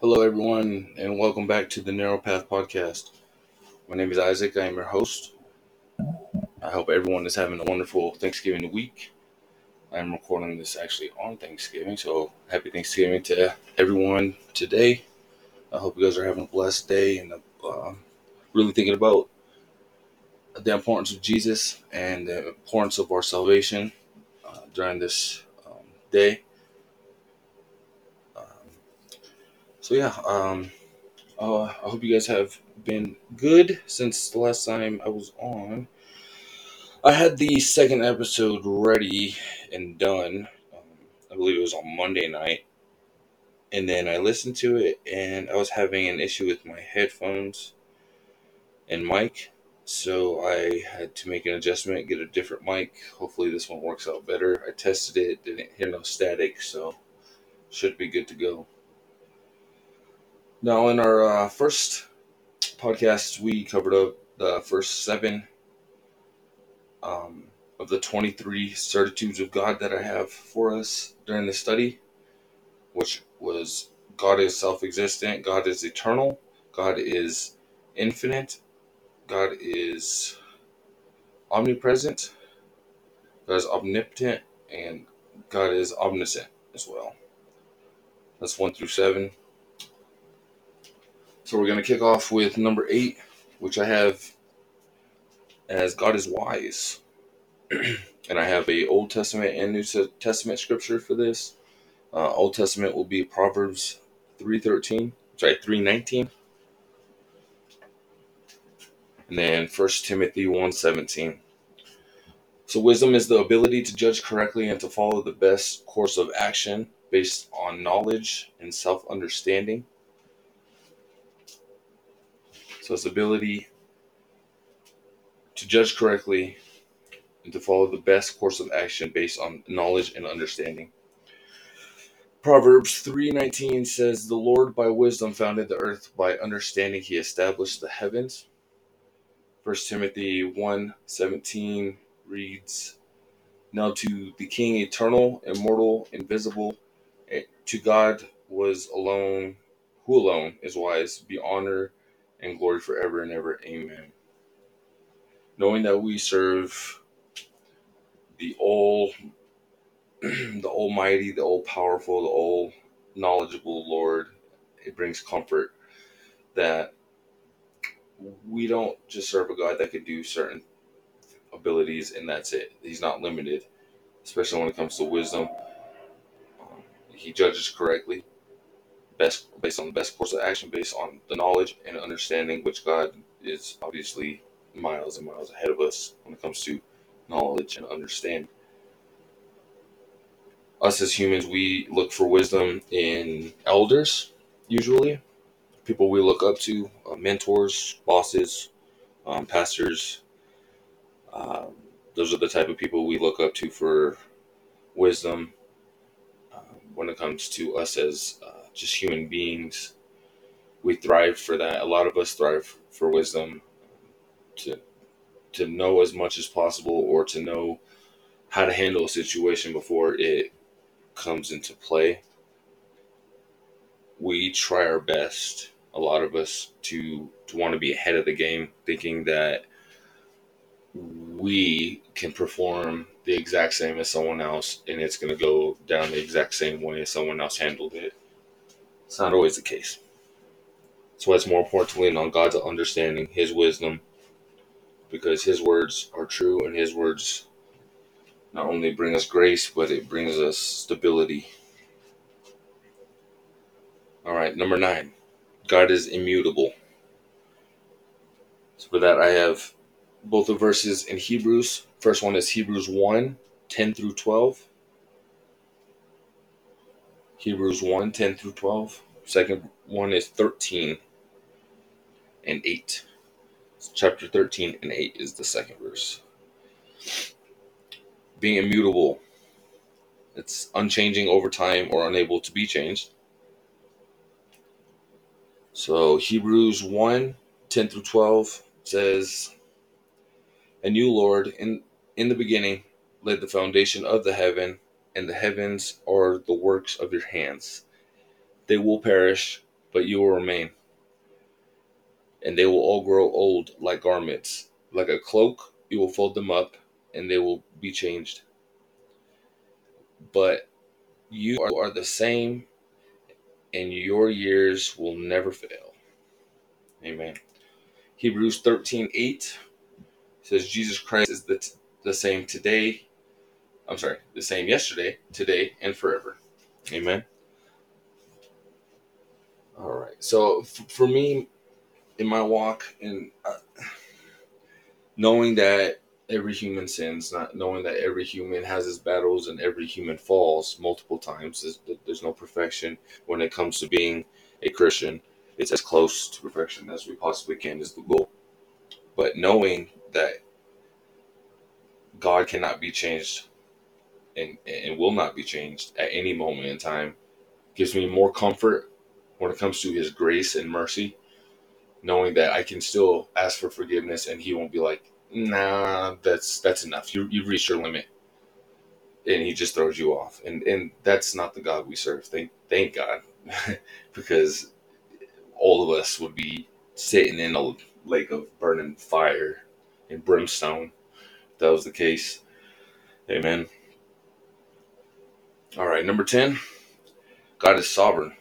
Hello, everyone, and welcome back to the Narrow Path Podcast. My name is Isaac. I am your host. I hope everyone is having a wonderful Thanksgiving week. I'm recording this actually on Thanksgiving, so happy Thanksgiving to everyone today. I hope you guys are having a blessed day and uh, really thinking about the importance of Jesus and the importance of our salvation uh, during this um, day. So yeah, um, uh, I hope you guys have been good since the last time I was on. I had the second episode ready and done. Um, I believe it was on Monday night, and then I listened to it, and I was having an issue with my headphones and mic, so I had to make an adjustment, get a different mic. Hopefully, this one works out better. I tested it, didn't hear no static, so should be good to go. Now, in our uh, first podcast, we covered up the first seven um, of the 23 certitudes of God that I have for us during the study, which was God is self existent, God is eternal, God is infinite, God is omnipresent, God is omnipotent, and God is omniscient as well. That's one through seven. So we're going to kick off with number eight, which I have as God is wise. and I have a Old Testament and New Testament scripture for this. Uh, Old Testament will be Proverbs 3.13, sorry, 3.19. And then 1 Timothy 1.17. So wisdom is the ability to judge correctly and to follow the best course of action based on knowledge and self-understanding. So its ability to judge correctly and to follow the best course of action based on knowledge and understanding. Proverbs 3:19 says, "The Lord by wisdom founded the earth, by understanding he established the heavens." 1 Timothy 1:17 reads, "Now to the King eternal, immortal, invisible, eh, to God was alone, who alone is wise, be honor and glory forever and ever. Amen. Knowing that we serve the all the almighty, the all powerful, the all knowledgeable Lord, it brings comfort that we don't just serve a God that can do certain abilities and that's it. He's not limited, especially when it comes to wisdom. Um, he judges correctly best based on the best course of action based on the knowledge and understanding which God is obviously miles and miles ahead of us when it comes to knowledge and understanding. Us as humans, we look for wisdom in elders, usually people we look up to, uh, mentors, bosses, um, pastors. Um, those are the type of people we look up to for wisdom um, when it comes to us as uh, just human beings. We thrive for that. A lot of us thrive for wisdom to to know as much as possible or to know how to handle a situation before it comes into play. We try our best, a lot of us, to to want to be ahead of the game, thinking that we can perform the exact same as someone else and it's going to go down the exact same way as someone else handled it. It's not always the case. Why it's more important to lean on God's understanding, His wisdom, because His words are true and His words not only bring us grace, but it brings us stability. All right, number nine God is immutable. So for that, I have both the verses in Hebrews. First one is Hebrews 1 10 through 12. Hebrews 1 10 through 12. Second one is 13 and 8. Chapter 13 and 8 is the second verse. Being immutable, it's unchanging over time or unable to be changed. So Hebrews 1 10 through 12 says, And you, Lord, in, in the beginning laid the foundation of the heaven and the heavens are the works of your hands. They will perish, but you will remain. And they will all grow old like garments. Like a cloak, you will fold them up, and they will be changed. But you are the same, and your years will never fail. Amen. Hebrews 13 8 says, Jesus Christ is the, t- the same today. I'm sorry, the same yesterday, today, and forever. Amen. All right. So f- for me, in my walk, and uh, knowing that every human sins, not knowing that every human has his battles and every human falls multiple times. There's, there's no perfection when it comes to being a Christian. It's as close to perfection as we possibly can is the goal. But knowing that God cannot be changed and, and will not be changed at any moment in time gives me more comfort when it comes to his grace and mercy, knowing that I can still ask for forgiveness and he won't be like, nah, that's that's enough. You you've reached your limit. And he just throws you off. And and that's not the God we serve. Thank thank God. because all of us would be sitting in a lake of burning fire and brimstone. If that was the case. Amen. All right, number 10. God is sovereign.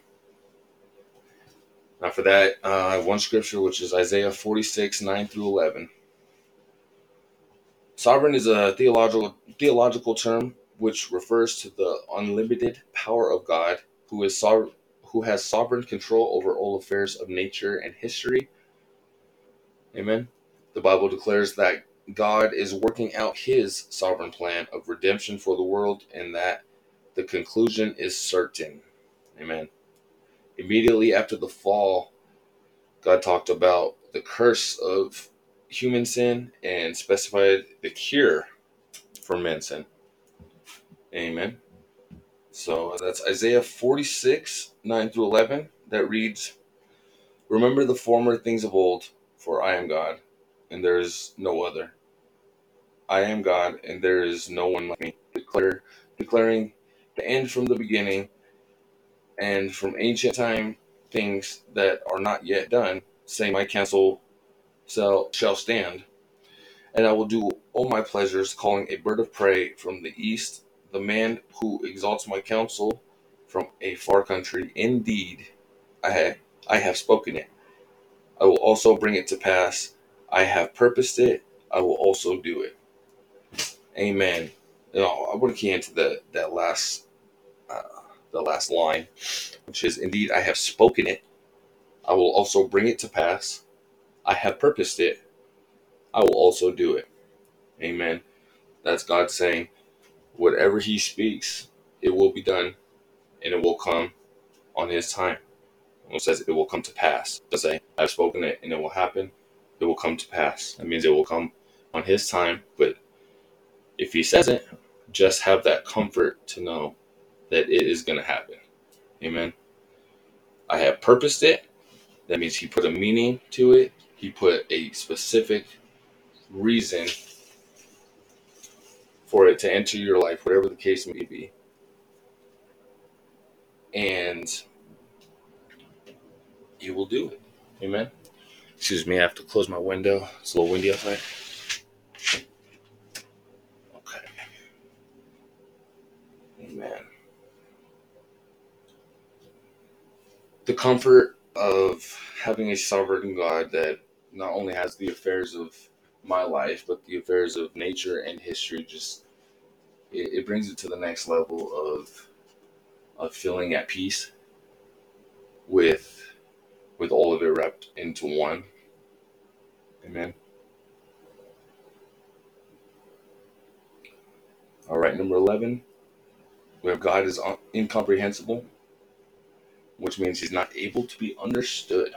Now, for that, uh, I have one scripture, which is Isaiah 46, 9 through 11. Sovereign is a theological theological term which refers to the unlimited power of God, who is who has sovereign control over all affairs of nature and history. Amen. The Bible declares that God is working out His sovereign plan of redemption for the world, and that the conclusion is certain. Amen. Immediately after the fall, God talked about the curse of human sin and specified the cure for men's sin. Amen. So that's Isaiah 46, 9 through 11, that reads, Remember the former things of old, for I am God, and there is no other. I am God, and there is no one like me. Declare, declaring end from the beginning, and from ancient time things that are not yet done, saying, My counsel shall, shall stand, and I will do all my pleasures, calling a bird of prey from the east, the man who exalts my counsel from a far country. Indeed, I have, I have spoken it. I will also bring it to pass. I have purposed it. I will also do it. Amen. You I want to key into the that last uh, the last line, which is, "Indeed, I have spoken it. I will also bring it to pass. I have purposed it. I will also do it." Amen. That's God saying, whatever He speaks, it will be done, and it will come on His time. It says it will come to pass. It say, "I've spoken it, and it will happen." It will come to pass. That means it will come on His time. But if He says it, just have that comfort to know that it is going to happen. Amen. I have purposed it. That means He put a meaning to it. He put a specific reason for it to enter your life, whatever the case may be. And He will do it. Amen. Excuse me, I have to close my window. It's a little windy outside. Okay. Amen. The comfort of having a sovereign God that not only has the affairs of my life, but the affairs of nature and history just it, it brings it to the next level of of feeling at peace with with all of it wrapped into one. Amen. All right, number 11. We have God is incomprehensible, which means he's not able to be understood.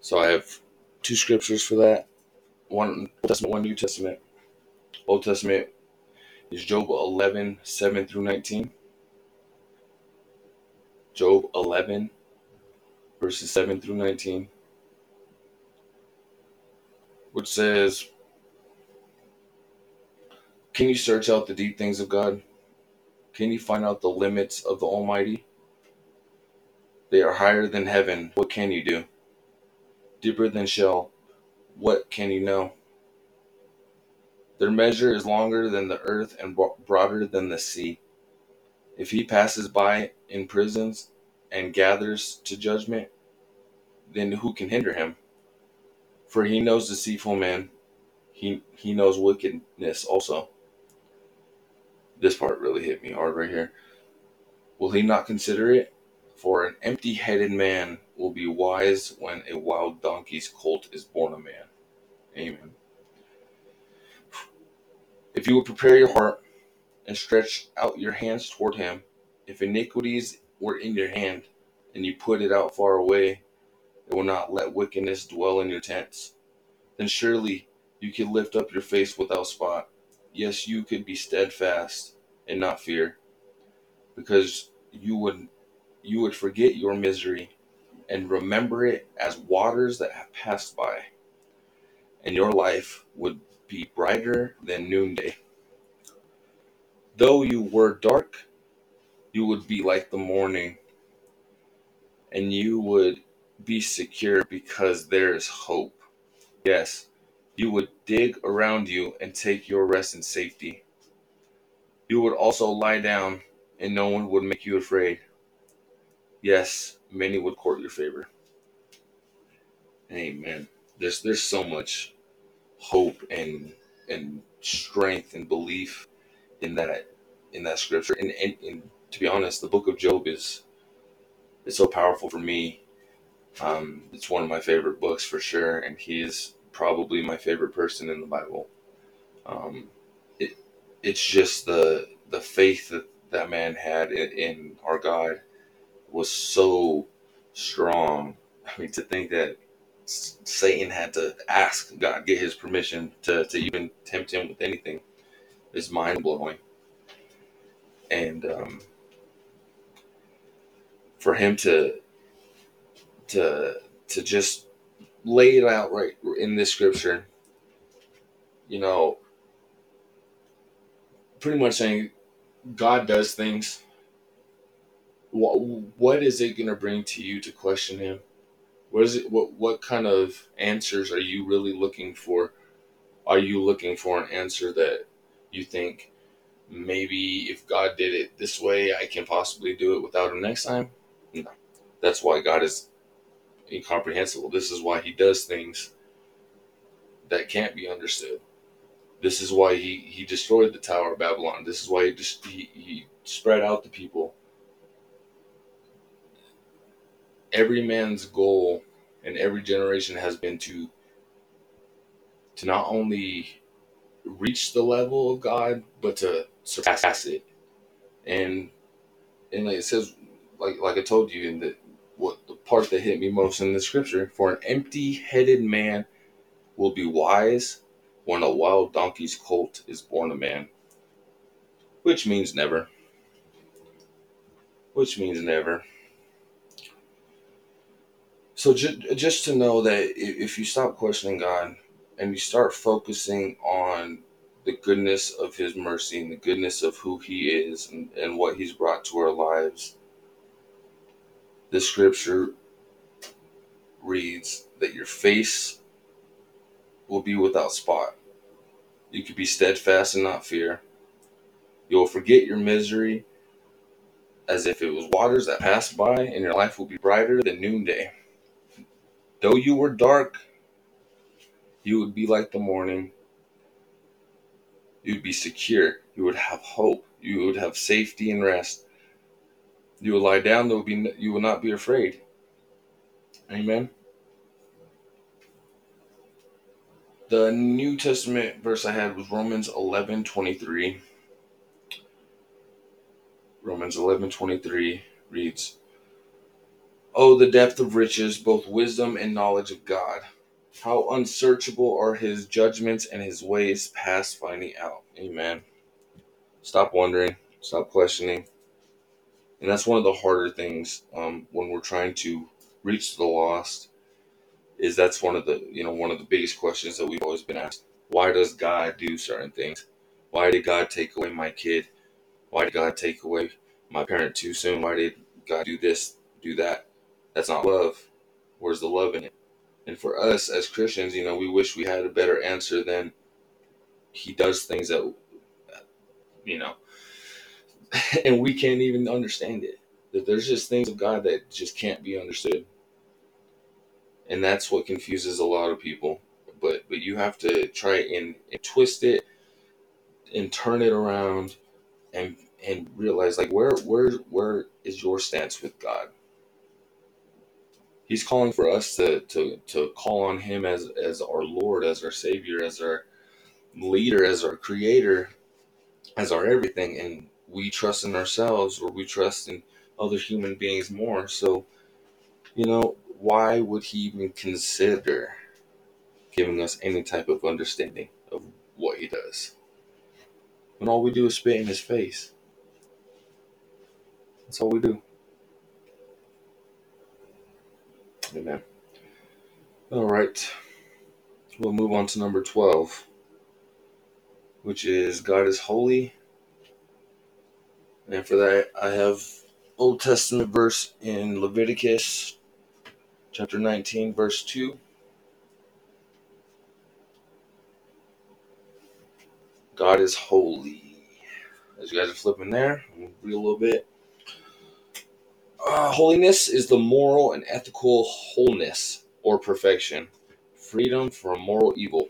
So I have two scriptures for that one Old Testament, one New Testament. Old Testament is Job 11, 7 through 19. Job 11, verses 7 through 19, which says, Can you search out the deep things of God? Can you find out the limits of the Almighty? They are higher than heaven. What can you do? Deeper than Sheol. What can you know? Their measure is longer than the earth and broader than the sea. If he passes by in prisons and gathers to judgment, then who can hinder him? For he knows deceitful men, he, he knows wickedness also. This part really hit me hard right here. Will he not consider it? For an empty headed man will be wise when a wild donkey's colt is born a man. Amen. If you would prepare your heart and stretch out your hands toward him, if iniquities were in your hand and you put it out far away, it will not let wickedness dwell in your tents. Then surely you could lift up your face without spot. Yes, you could be steadfast and not fear, because you would you would forget your misery and remember it as waters that have passed by, and your life would be brighter than noonday. Though you were dark, you would be like the morning, and you would be secure because there is hope. Yes, you would dig around you and take your rest in safety. You would also lie down, and no one would make you afraid. Yes, many would court your favor. Amen. There's there's so much hope and and strength and belief in that in that scripture. And, and, and to be honest, the book of Job is is so powerful for me. Um, it's one of my favorite books for sure, and he is probably my favorite person in the Bible. Um, it it's just the the faith that that man had in, in our God was so strong. I mean, to think that Satan had to ask God, get his permission to, to even tempt him with anything is mind blowing. And um, for him to to to just lay it out right in this scripture, you know, pretty much saying God does things. What what is it going to bring to you to question Him? What is it? What what kind of answers are you really looking for? Are you looking for an answer that you think maybe if God did it this way, I can possibly do it without Him next time? No, that's why God is incomprehensible. This is why He does things that can't be understood. This is why He He destroyed the Tower of Babylon. This is why He just He, he spread out the people every man's goal in every generation has been to to not only reach the level of God, but to surpass it. And and like it says, like like I told you in the what the part that hit me most in the scripture, for an empty-headed man will be wise when a wild donkey's colt is born a man. Which means never. Which means never. So ju- just to know that if you stop questioning God and you start focusing on the goodness of His mercy and the goodness of who He is and, and what He's brought to our lives, the scripture reads that your face will be without spot. You could be steadfast and not fear. You will forget your misery as if it was waters that pass by, and your life will be brighter than noonday. Though you were dark, you would be like the morning. You would be secure. You would have hope. You would have safety and rest. You would lie down. There would be. You will not be afraid. Amen. The New Testament verse I had was Romans eleven twenty three. Romans eleven twenty three reads, Oh, the depth of riches, both wisdom and knowledge of God. How unsearchable are his judgments and his ways past finding out. Amen. Stop wondering, stop questioning. And that's one of the harder things um, when we're trying to reach the lost is that's one of the you know one of the biggest questions that we've always been asked why does god do certain things why did god take away my kid why did god take away my parent too soon why did god do this do that That's not love. Where's the love in it? And for us as Christians, you know, we wish we had a better answer than he does things that, you know, and we can't even understand it. That there's just things of God that just can't be understood. And that's what confuses a lot of people. But but you have to try and, and twist it and turn it around and and realize like where where where is your stance with God? He's calling for us to to to call on him as as our Lord, as our Savior, as our leader, as our creator, as our everything and we trust in ourselves or we trust in other human beings more. So, you know, why would he even consider giving us any type of understanding of what he does? When all we do is spit in his face. That's all we do. Amen. All right. We'll move on to number 12, which is God is holy. And for that, I have Old Testament verse in Leviticus chapter 19, verse 2. God is holy. As you guys are flipping there, read a little bit. Uh, holiness is the moral and ethical wholeness or perfection, freedom from moral evil.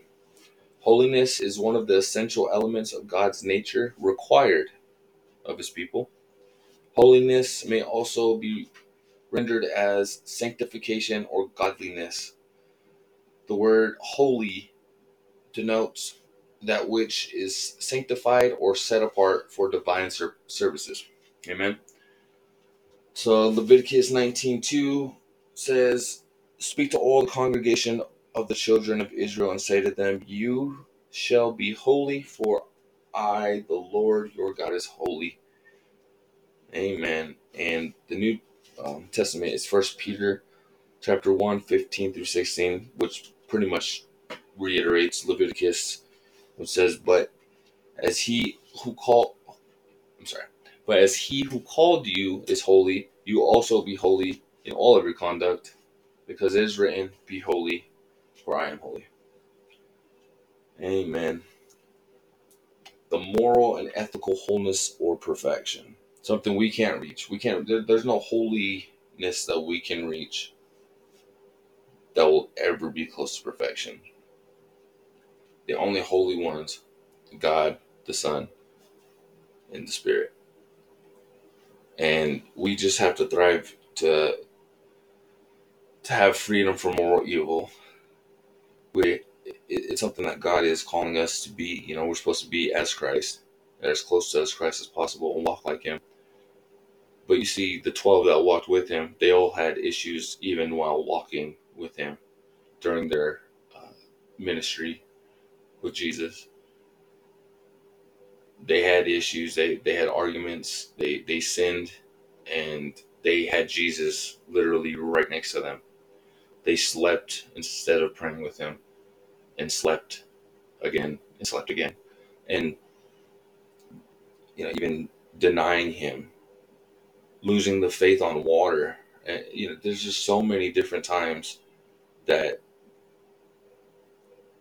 Holiness is one of the essential elements of God's nature required of his people. Holiness may also be rendered as sanctification or godliness. The word holy denotes that which is sanctified or set apart for divine ser- services. Amen. So Leviticus 19:2 says, "Speak to all the congregation of the children of Israel and say to them, you shall be holy for I, the Lord your God is holy." Amen. And the New um, Testament is First Peter chapter 1, 15 through 16, which pretty much reiterates Leviticus, which says, But as he who called I'm sorry, but as he who called you is holy, you also be holy in all of your conduct, because it is written, Be holy, for I am holy. Amen. The moral and ethical wholeness or perfection. Something we can't reach. We can't there, there's no holiness that we can reach that will ever be close to perfection. The only holy ones, God, the Son, and the Spirit. And we just have to thrive to to have freedom from moral evil. We it, it's something that God is calling us to be. You know, we're supposed to be as Christ, as close to as Christ as possible, and walk like Him. But you see, the twelve that walked with Him, they all had issues even while walking with Him during their uh, ministry with Jesus. They had issues. They they had arguments. They they sinned, and they had Jesus literally right next to them. They slept instead of praying with Him, and slept again and slept again, and you know even denying Him, losing the faith on water. And, you know, there's just so many different times that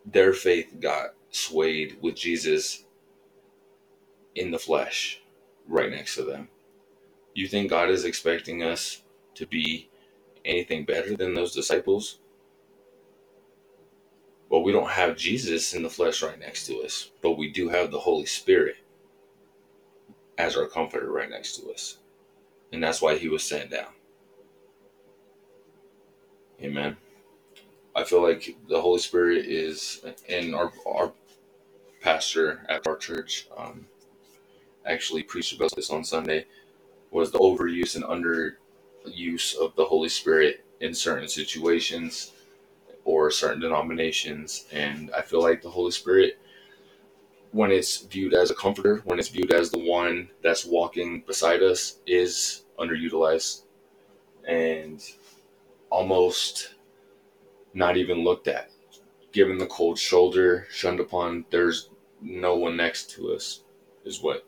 their faith got swayed with Jesus in the flesh right next to them. You think God is expecting us to be anything better than those disciples? Well, we don't have Jesus in the flesh right next to us, but we do have the Holy Spirit as our comforter right next to us. And that's why he was sent down. Amen. I feel like the Holy Spirit is, in our our pastor at our church um, actually preached about this on Sunday, was the overuse and underuse of the Holy Spirit in certain situations or certain denominations, and I feel like the Holy Spirit, when it's viewed as a comforter, when it's viewed as the one that's walking beside us, is underutilized and almost not even looked at. Given the cold shoulder, shunned upon, there's no one next to us, is what.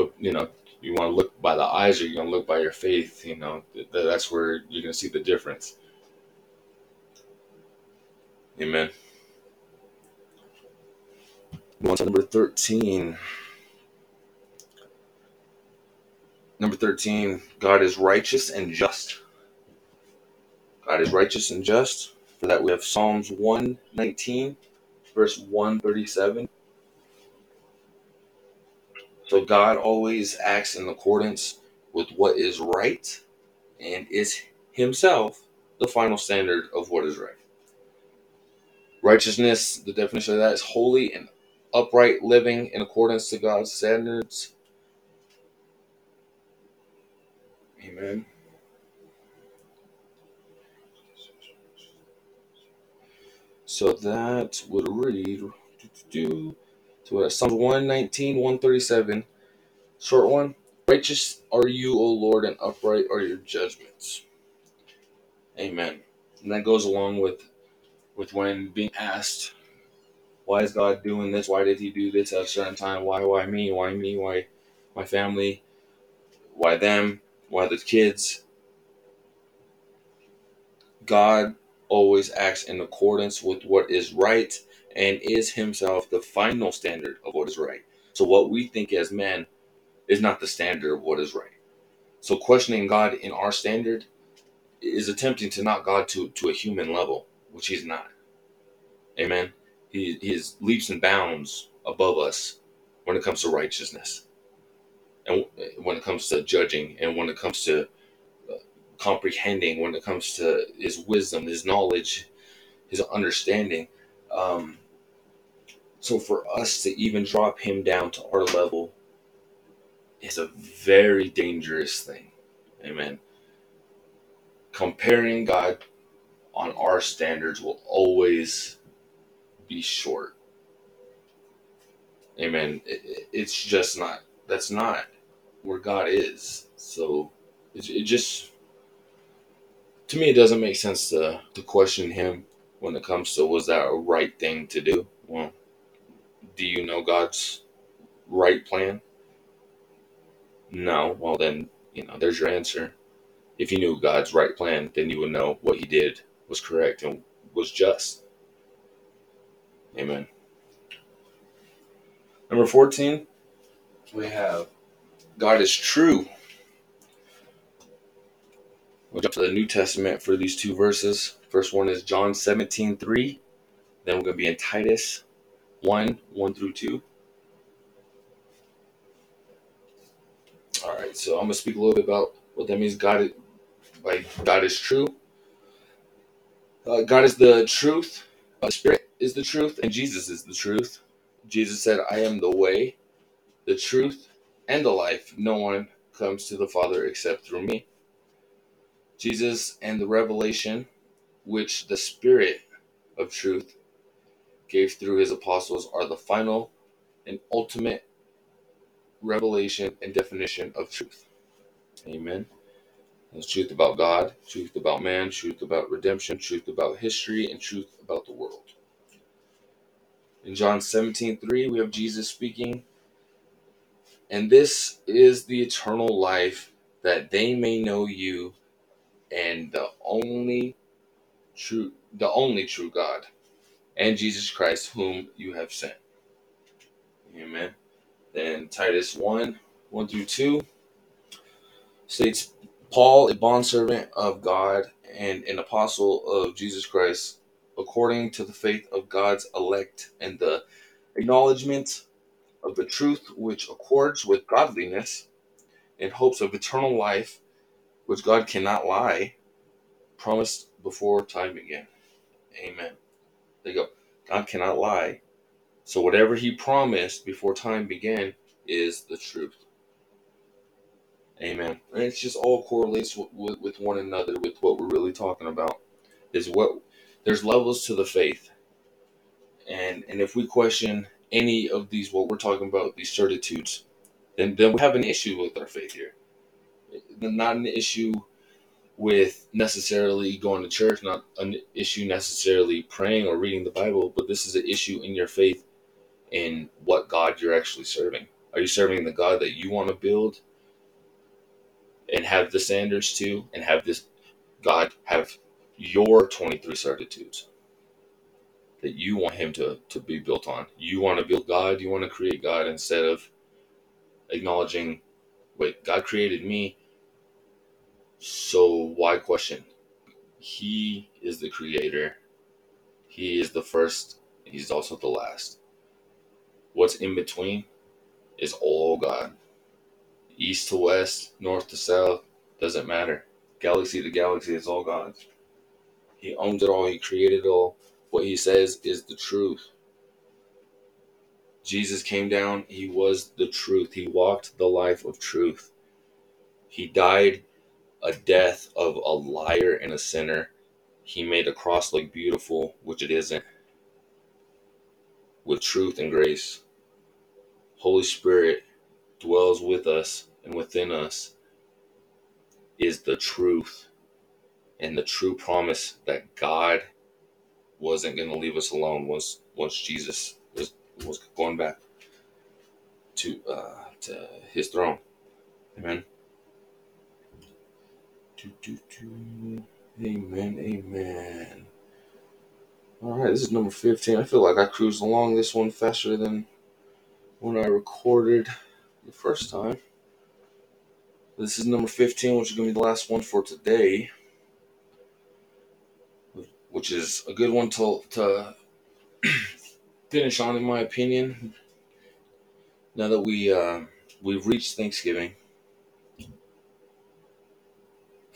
But, you know, you want to look by the eyes or you're going to look by your faith, you know, that's where you're going to see the difference. Amen. On to number 13. Number 13, God is righteous and just. God is righteous and just. For that, we have Psalms 119, verse 137. So, God always acts in accordance with what is right and is Himself the final standard of what is right. Righteousness, the definition of that is holy and upright living in accordance to God's standards. Amen. So that would read to Psalms 119, 137. Short one. Righteous are you, O Lord, and upright are your judgments. Amen. And that goes along with with when being asked, why is God doing this? Why did he do this at a certain time? Why why me? Why me? Why my family? Why them? Why the kids? God always acts in accordance with what is right and is himself the final standard of what is right. So what we think as men is not the standard of what is right. So questioning God in our standard is attempting to knock God to, to a human level, which he's not. Amen. He, he is leaps and bounds above us when it comes to righteousness and when it comes to judging and when it comes to comprehending when it comes to his wisdom, his knowledge, his understanding. Um, so for us to even drop him down to our level is a very dangerous thing. Amen. Comparing God on our standards will always be short. Amen. it's just not, that's not where God is. So it, it just to me, it doesn't make sense to, to question him when it comes to was that a right thing to do? Well, do you know God's right plan? No. Well, then, you know, there's your answer. If you knew God's right plan, then you would know what he did was correct and was just. Amen. Number 14, we have God is true. We'll jump to the New Testament for these two verses. First one is John 17 3. Then we're going to be in Titus 1 1 through 2. All right, so I'm going to speak a little bit about what that means. God, is, like God is true. Uh, God is the truth. Uh, the Spirit is the truth, and Jesus is the truth. Jesus said, "I am the way, the truth, and the life. No one comes to the Father except through me." Jesus and the revelation which the Spirit of truth gave through his apostles are the final and ultimate revelation and definition of truth. Amen. There's truth about God, truth about man, truth about redemption, truth about history, and truth about the world. In John 17 3, we have Jesus speaking, and this is the eternal life, that they may know you, and the only true the only true God and Jesus Christ whom you have sent. Amen. Then Titus 1, 1 through 2 states Paul, a bondservant of God and an apostle of Jesus Christ, according to the faith of God's elect and the acknowledgement of the truth which accords with godliness, in hopes of eternal life which God cannot lie, promised before time began. Amen. There you go. God cannot lie. So whatever he promised before time began is the truth. Amen. And it's just all correlates with, with, with one another with what we're really talking about. Is what there's levels to the faith. And and if we question any of these what we're talking about, these certitudes, then then we have an issue with our faith here not an issue with necessarily going to church, not an issue necessarily praying or reading the Bible, but this is an issue in your faith in what God you're actually serving. Are you serving the God that you want to build and have the standards too, and have this God have your 23 certitudes that you want him to, to be built on. You want to build God, you want to create God instead of acknowledging, wait, God created me, so why question? He is the creator, He is the first, He's also the last. What's in between is all God. East to west, north to south, doesn't matter. Galaxy to galaxy, it's all God. He owns it all, He created it all what he says is the truth. Jesus came down, he was the truth. He walked the life of truth. He died a death of a liar and a sinner. He made a cross look beautiful, which it isn't, with truth and grace. Holy Spirit dwells with us and within us is the truth and the true promise that God wasn't going to leave us alone once once Jesus was was going back to uh, to his throne. Amen. Amen. Amen. All right, this is number 15. I feel like I cruised along this one faster than when I recorded the first time. This is number 15, which is going to be the last one for today which is a good one to to finish on, in my opinion. Now that we uh, we've reached Thanksgiving,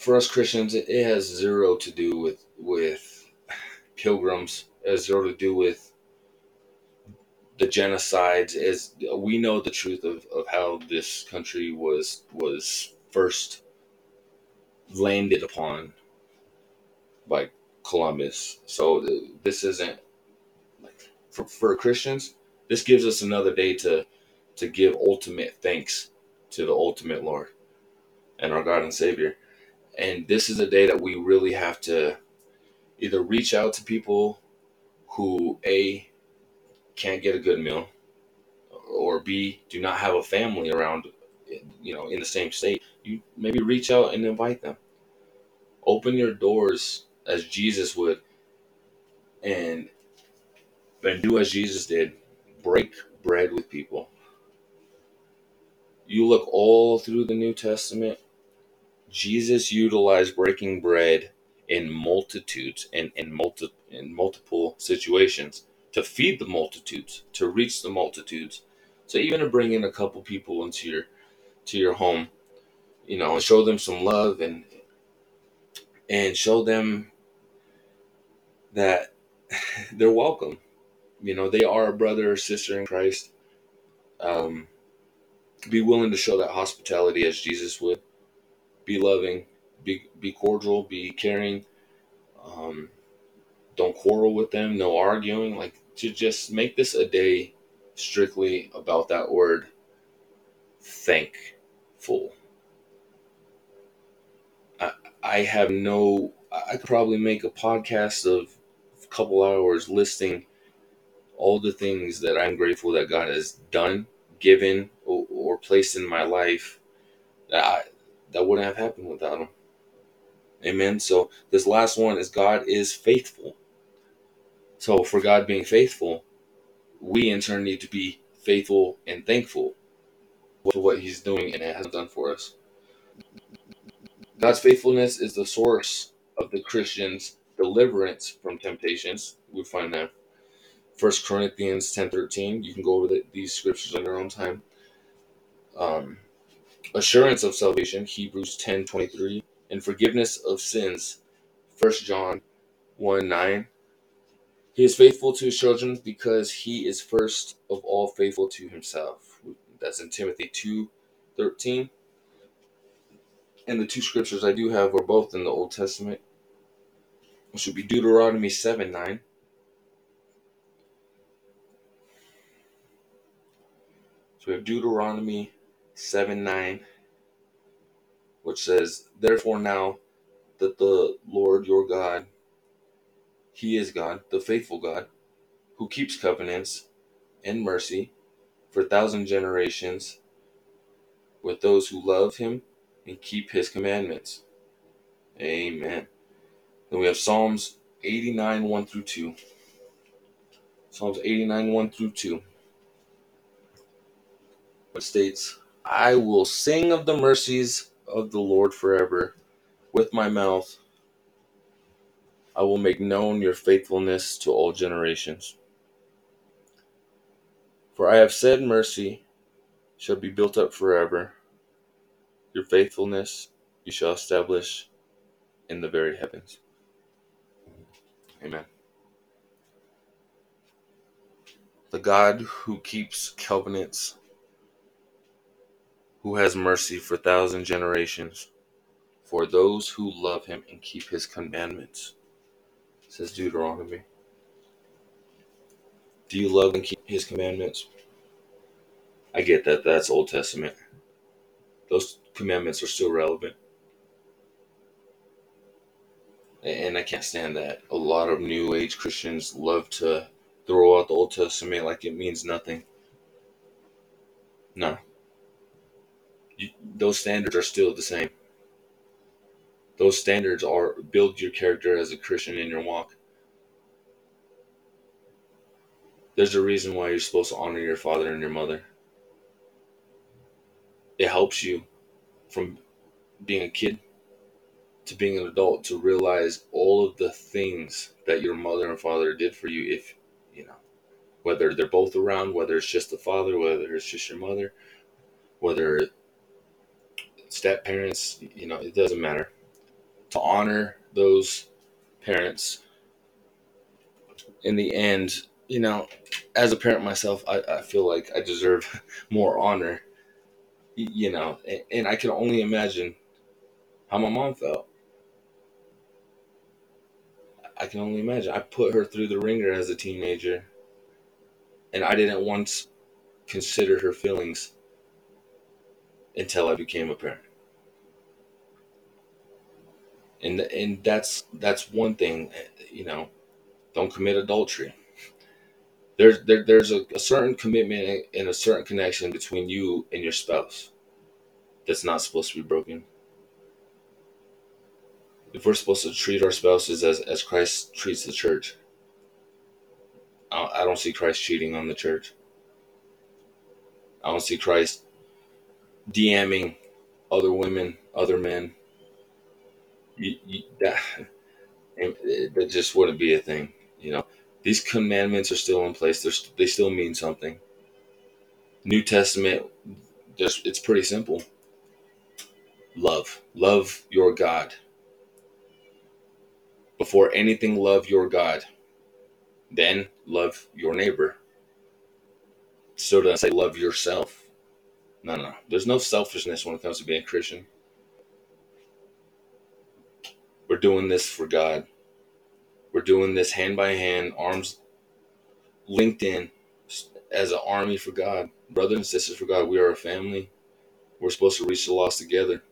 for us Christians, it, it has zero to do with with pilgrims. It has zero to do with the genocides. As we know the truth of, of how this country was was first landed upon by Columbus. So uh, this isn't like for, for Christians. This gives us another day to to give ultimate thanks to the ultimate Lord and our God and Savior. And this is a day that we really have to either reach out to people who a can't get a good meal or b do not have a family around you know in the same state. You maybe reach out and invite them. Open your doors as Jesus would and and do as Jesus did. Break bread with people. You look all through the New Testament Jesus utilized breaking bread in multitudes and in, multi, in multiple situations to feed the multitudes to reach the multitudes so even to bring in a couple people into your to your home you know and show them some love and and show them that they're welcome. You know, they are a brother or sister in Christ. Um, be willing to show that hospitality as Jesus would. Be loving, be be cordial, be caring. Um, don't quarrel with them. No arguing. Like to just make this a day strictly about that word. Thankful. I I have no. I could probably make a podcast of a couple hours listing all the things that I'm grateful that God has done, given, or, or placed in my life I, that wouldn't have happened without Him. Amen. So this last one is God is faithful. So for God being faithful, we in turn need to be faithful and thankful for what He's doing and has done for us. God's faithfulness is the source of the Christian's deliverance from temptations. We find that First Corinthians ten thirteen. You can go over the, these scriptures on your own time. Um, assurance of salvation, Hebrews ten twenty three, and forgiveness of sins, First John one nine. He is faithful to his children because he is first of all faithful to himself. That's in Timothy two thirteen. And the two scriptures I do have are both in the Old Testament which would be Deuteronomy 7 9. So we have Deuteronomy 7 9, which says, Therefore now that the Lord your God, He is God, the faithful God, who keeps covenants and mercy for a thousand generations with those who love Him and keep his commandments. Amen. Then we have Psalms 89, 1 through 2. Psalms 89, 1 through 2. It states, I will sing of the mercies of the Lord forever. With my mouth, I will make known your faithfulness to all generations. For I have said, Mercy shall be built up forever. Your faithfulness you shall establish in the very heavens. Amen. The God who keeps covenants, who has mercy for thousand generations, for those who love him and keep his commandments, says Deuteronomy. Do you love and keep his commandments? I get that that's Old Testament. Those commandments are still relevant. And I can't stand that. A lot of New Age Christians love to throw out the Old Testament like it means nothing. No. You, those standards are still the same. Those standards are build your character as a Christian in your walk. There's a reason why you're supposed to honor your father and your mother. It helps you from being a kid to being an adult to realize all of the things that your mother and father did for you if you know whether they're both around whether it's just the father whether it's just your mother whether step parents you know it doesn't matter to honor those parents in the end you know as a parent myself i, I feel like i deserve more honor you know and, and i can only imagine how my mom felt I can only imagine. I put her through the ringer as a teenager, and I didn't once consider her feelings until I became a parent. And and that's that's one thing, you know. Don't commit adultery. There's there, there's a, a certain commitment and a certain connection between you and your spouse that's not supposed to be broken if we're supposed to treat our spouses as, as Christ treats the church, I, I don't see Christ cheating on the church. I don't see Christ DMing other women, other men. You, you, that, just wouldn't be a thing. You know, these commandments are still in place. They're, they still mean something. New Testament, just it's pretty simple. Love, love your God before anything, love your God. Then love your neighbor. So doesn't say love yourself. No, no. There's no selfishness when it comes to being a Christian. We're doing this for God. We're doing this hand by hand, arms linked in as an army for God. Brothers and sisters for God. We are a family. We're supposed to reach the lost together.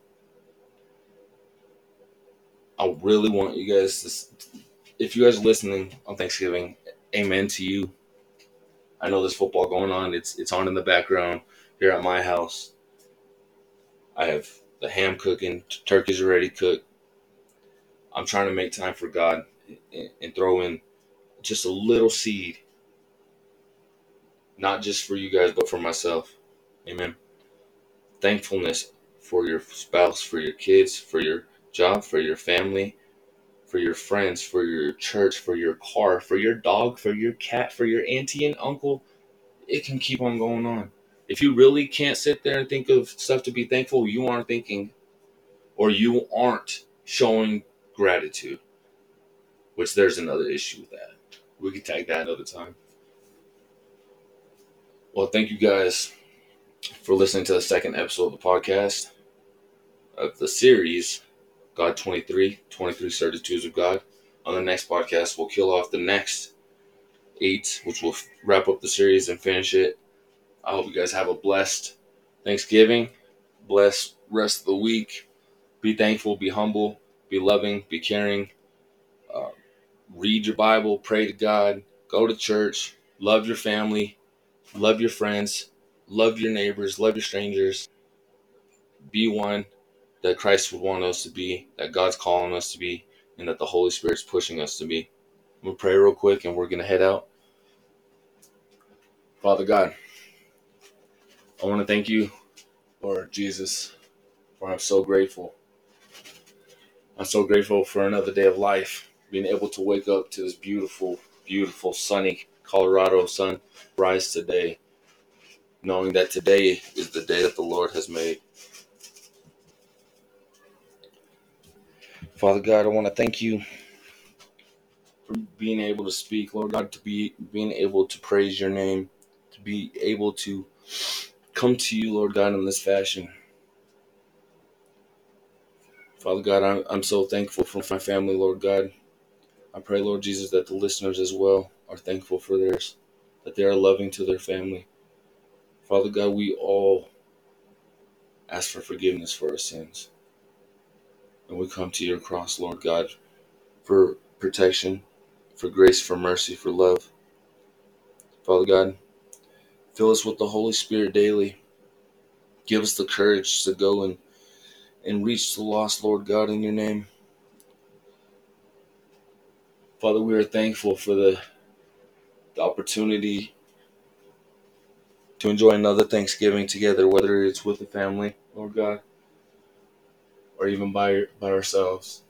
I really want you guys to, if you guys are listening on Thanksgiving, amen to you. I know there's football going on. It's it's on in the background here at my house. I have the ham cooking, turkey's already cooked. I'm trying to make time for God and, and throw in just a little seed, not just for you guys, but for myself. Amen. Thankfulness for your spouse, for your kids, for your job, for your family, for your friends, for your church, for your car, for your dog, for your cat, for your auntie and uncle. It can keep on going on. If you really can't sit there and think of stuff to be thankful, you aren't thinking or you aren't showing gratitude, which there's another issue with that. We can tag that another time. Well, thank you guys for listening to the second episode of the podcast of the series God 23, 23 Certitudes of God. On the next podcast, we'll kill off the next eight, which will wrap up the series and finish it. I hope you guys have a blessed Thanksgiving, blessed rest of the week. Be thankful, be humble, be loving, be caring. Uh, read your Bible, pray to God, go to church, love your family, love your friends, love your neighbors, love your strangers. Be one that Christ would want us to be, that God's calling us to be, and that the Holy Spirit's pushing us to be. I'm going to pray real quick and we're going to head out. Father God, I want to thank you, Lord Jesus, for I'm so grateful. I'm so grateful for another day of life, being able to wake up to this beautiful, beautiful, sunny Colorado sunrise today, knowing that today is the day that the Lord has made. Father God, I want to thank you for being able to speak, Lord God, to be being able to praise your name, to be able to come to you, Lord God, in this fashion. Father God, I'm, I'm so thankful for my family, Lord God. I pray, Lord Jesus, that the listeners as well are thankful for theirs, that they are loving to their family. Father God, we all ask for forgiveness for our sins. And we come to your cross, Lord God, for protection, for grace, for mercy, for love. Father God, fill us with the Holy Spirit daily. Give us the courage to go and, and reach the lost, Lord God, in your name. Father, we are thankful for the, the opportunity to enjoy another Thanksgiving together, whether it's with the family, Lord God, or even by, by ourselves.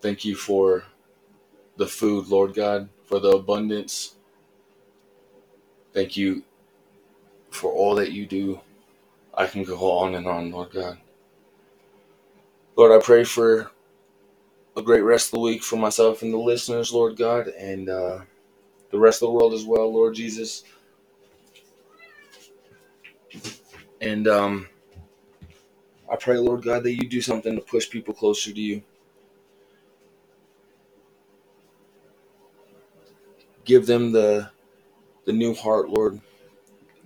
Thank you for the food, Lord God, for the abundance. Thank you for all that you do. I can go on and on, Lord God. Lord, I pray for a great rest of the week for myself and the listeners, Lord God, and uh, the rest of the world as well, Lord Jesus. And um, I pray, Lord God, that you do something to push people closer to you. Give them the the new heart, Lord.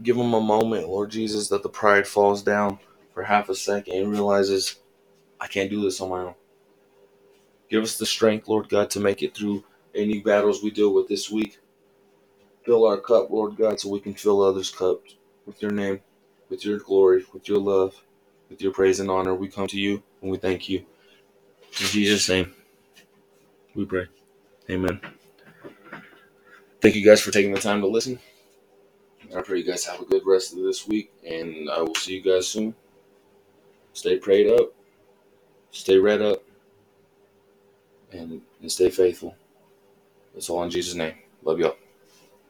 Give them a moment, Lord Jesus, that the pride falls down for half a second and realizes, I can't do this on my own. Give us the strength, Lord God, to make it through any battles we deal with this week. Fill our cup, Lord God, so we can fill others' cups with your name, with your glory, with your love, with your praise and honor. We come to you and we thank you. In Jesus' name, we pray. Amen. Thank you guys for taking the time to listen. I pray you guys have a good rest of this week, and I will see you guys soon. Stay prayed up, stay read up, and, and stay faithful. It's all in Jesus' name. Love y'all.